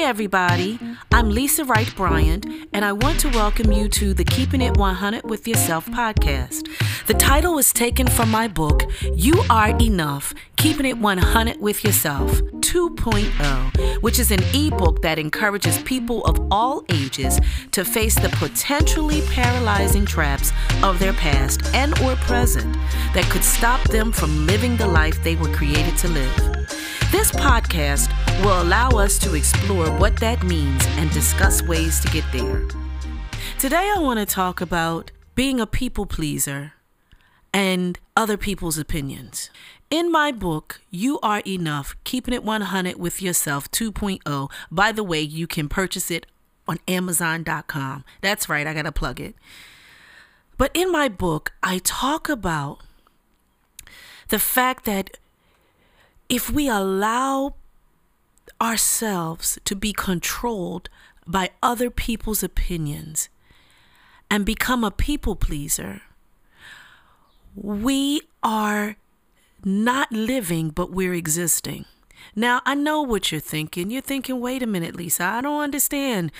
Hey, everybody. I'm Lisa Wright Bryant, and I want to welcome you to the Keeping It 100 with Yourself podcast. The title is taken from my book, You Are Enough Keeping It 100 with Yourself 2.0, which is an ebook that encourages people of all ages to face the potentially paralyzing traps of their past and or present that could stop them from living the life they were created to live. This podcast will allow us to explore what that means and discuss ways to get there. Today, I want to talk about being a people pleaser and other people's opinions. In my book, You Are Enough Keeping It 100 with Yourself 2.0, by the way, you can purchase it on Amazon.com. That's right, I got to plug it. But in my book, I talk about the fact that if we allow ourselves to be controlled by other people's opinions and become a people pleaser, we are not living, but we're existing. Now, I know what you're thinking. You're thinking, wait a minute, Lisa, I don't understand.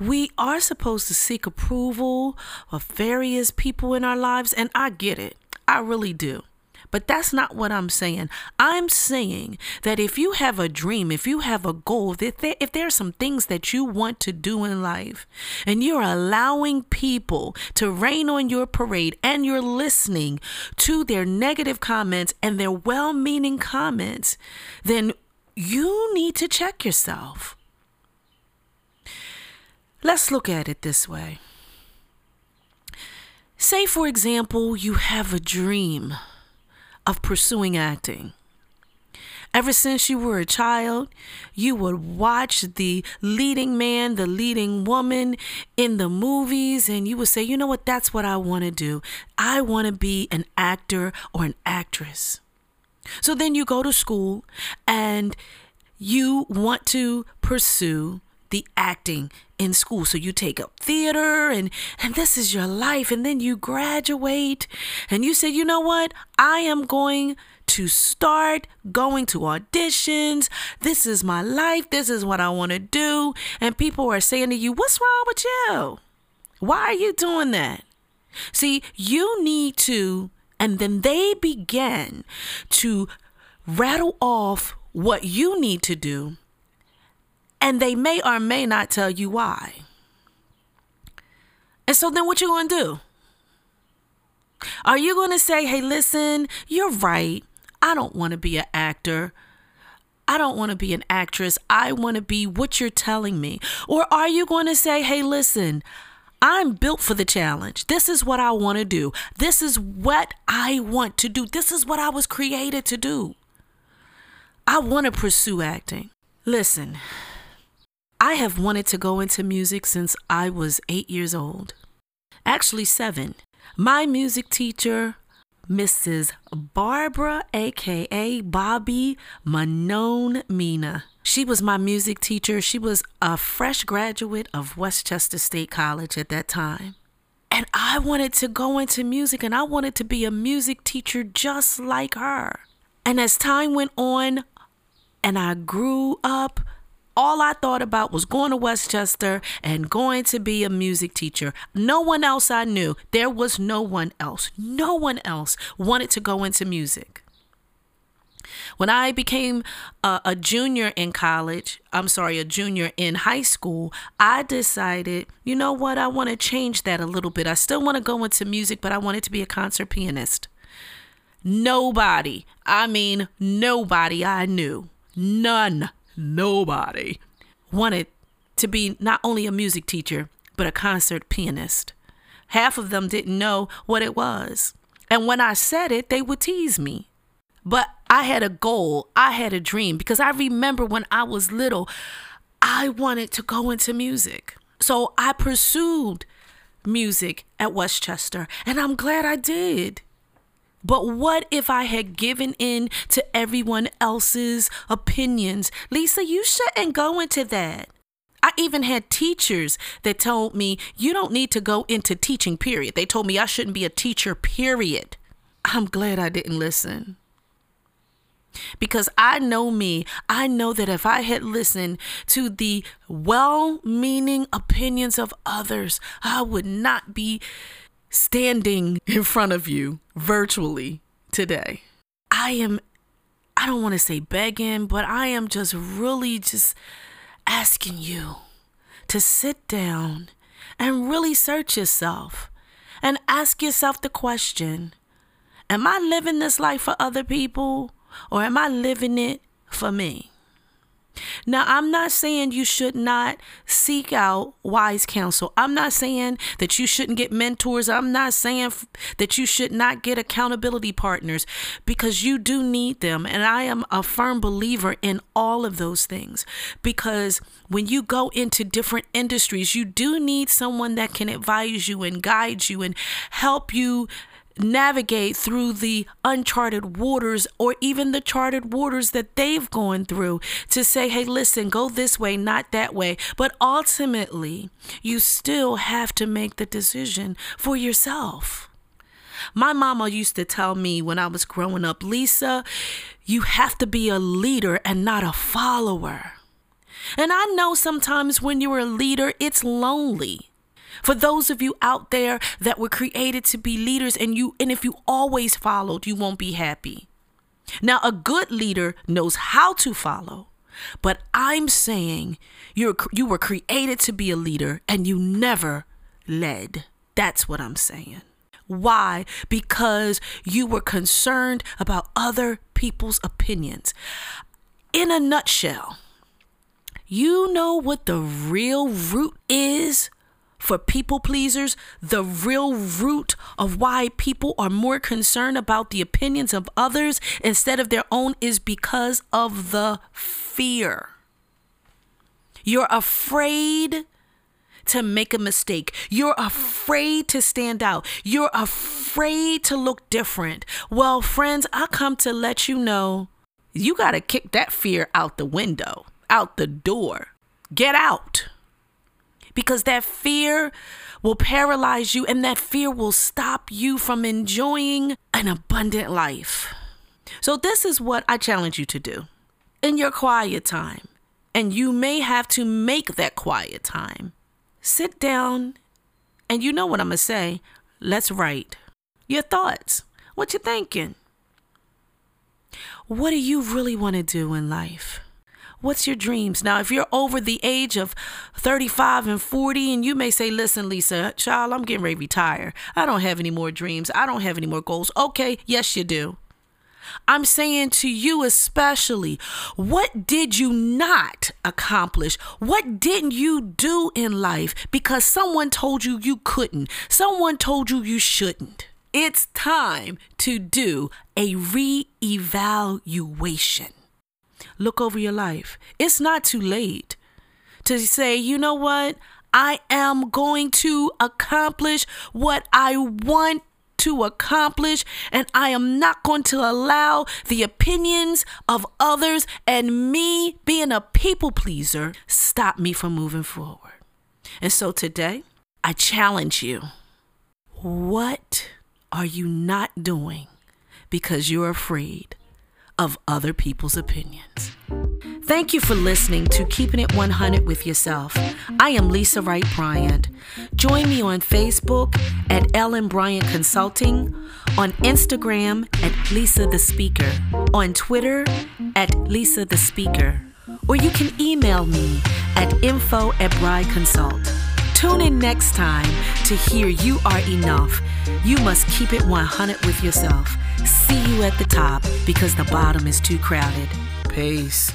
We are supposed to seek approval of various people in our lives, and I get it. I really do. But that's not what I'm saying. I'm saying that if you have a dream, if you have a goal, if there, if there are some things that you want to do in life and you're allowing people to rain on your parade and you're listening to their negative comments and their well meaning comments, then you need to check yourself. Let's look at it this way. Say, for example, you have a dream of pursuing acting. Ever since you were a child, you would watch the leading man, the leading woman in the movies, and you would say, you know what, that's what I want to do. I want to be an actor or an actress. So then you go to school and you want to pursue the acting in school. So you take up theater and and this is your life and then you graduate and you say, "You know what? I am going to start going to auditions. This is my life. This is what I want to do." And people are saying to you, "What's wrong with you? Why are you doing that?" See, you need to and then they begin to rattle off what you need to do and they may or may not tell you why. And so then what you going to do? Are you going to say, "Hey, listen, you're right. I don't want to be an actor. I don't want to be an actress. I want to be what you're telling me." Or are you going to say, "Hey, listen, I'm built for the challenge. This is what I want to do. This is what I want to do. This is what I was created to do. I want to pursue acting." Listen, I have wanted to go into music since I was eight years old. Actually, seven. My music teacher, Mrs. Barbara, aka Bobby Manon Mina. She was my music teacher. She was a fresh graduate of West Chester State College at that time. And I wanted to go into music and I wanted to be a music teacher just like her. And as time went on and I grew up, all I thought about was going to West Chester and going to be a music teacher. No one else I knew. There was no one else. No one else wanted to go into music. When I became a, a, junior in college, I'm sorry, a junior in high school, I decided, you know what, I want to change that a little bit. I still want to go into music, but I wanted to be a concert pianist. Nobody, I mean, nobody I knew, none nobody wanted to be not only a music teacher, but a concert pianist. Half of them didn't know what it was. And when I said it, they would tease me. But I had a goal, I had a dream because I remember when I was little, I wanted to go into music. So I pursued music at West Chester, and I'm glad I did. But what if I had given in to everyone else's opinions? Lisa, you shouldn't go into that. I even had teachers that told me, you don't need to go into teaching, period. They told me I shouldn't be a teacher, period. I'm glad I didn't listen. Because I know me. I know that if I had listened to the well meaning opinions of others, I would not be standing in front of you virtually today. I am, I don't want to say begging, but I am just really just asking you to sit down and really search yourself and ask yourself the question Am I living this life for other people or am I living it for me? Now, I'm not saying you should not seek out wise counsel. I'm not saying that you shouldn't get mentors. I'm not saying that you should not get accountability partners because you do need them. And I am a firm believer in all of those things because when you go into different industries, you do need someone that can advise you and guide you and help you navigate through the uncharted waters or even the charted waters that they've gone through to say, hey, listen, go this way, not that way. But ultimately, you still have to make the decision for yourself. My mama used to tell me when I was growing up, Lisa, you have to be a leader and not a follower. And I know sometimes when you're a leader, it's lonely. For those of you out there that were created to be leaders and you and if you always followed, you won't be happy. Now a good leader knows how to follow. But I'm saying you're you were created to be a leader and you never led. That's what I'm saying. Why? Because you were concerned about other people's opinions. In a nutshell, you know what the real root is for people pleasers, the real root of why people are more concerned about the opinions of others instead of their own is because of the fear. You're afraid to make a mistake. You're afraid to stand out. You're afraid to look different. Well, friends, I come to let you know you got to kick that fear out the window, out the door. Get out because that fear will paralyze you and that fear will stop you from enjoying an abundant life. So, this is what I challenge you to do in your quiet time. And you may have to make that quiet time. Sit down, and you know what I'm going to say. Let's write your thoughts. What you thinking? What do you really want to do in life? What's your dreams? Now, if you're over the age of 35 and 40, and you may say, Listen, Lisa, child, I'm getting ready to retire. I don't have any more dreams. I don't have any more goals. Okay, yes, you do. I'm saying to you, especially, what did you not accomplish? What didn't you do in life because someone told you you couldn't? Someone told you you shouldn't. It's time to do a re-evaluation look over your life. It's not too late to say, you know what? I am going to accomplish what I want to accomplish, and I am not going to allow the opinions of others and me being a people pleaser stop me from moving forward. And so today, I challenge you what are you not doing because you're afraid of other people's opinions. Thank you for listening to Keeping It 100 with Yourself. I am Lisa Wright Bryant. Join me on Facebook at Ellen Bryant Consulting, on Instagram at Lisa the Speaker, on Twitter at Lisa the Speaker, or you can email me at info at Bry Consult. Tune in next time to hear You Are Enough. You must keep it 100 with yourself. See you at the top because the bottom is too crowded. Peace.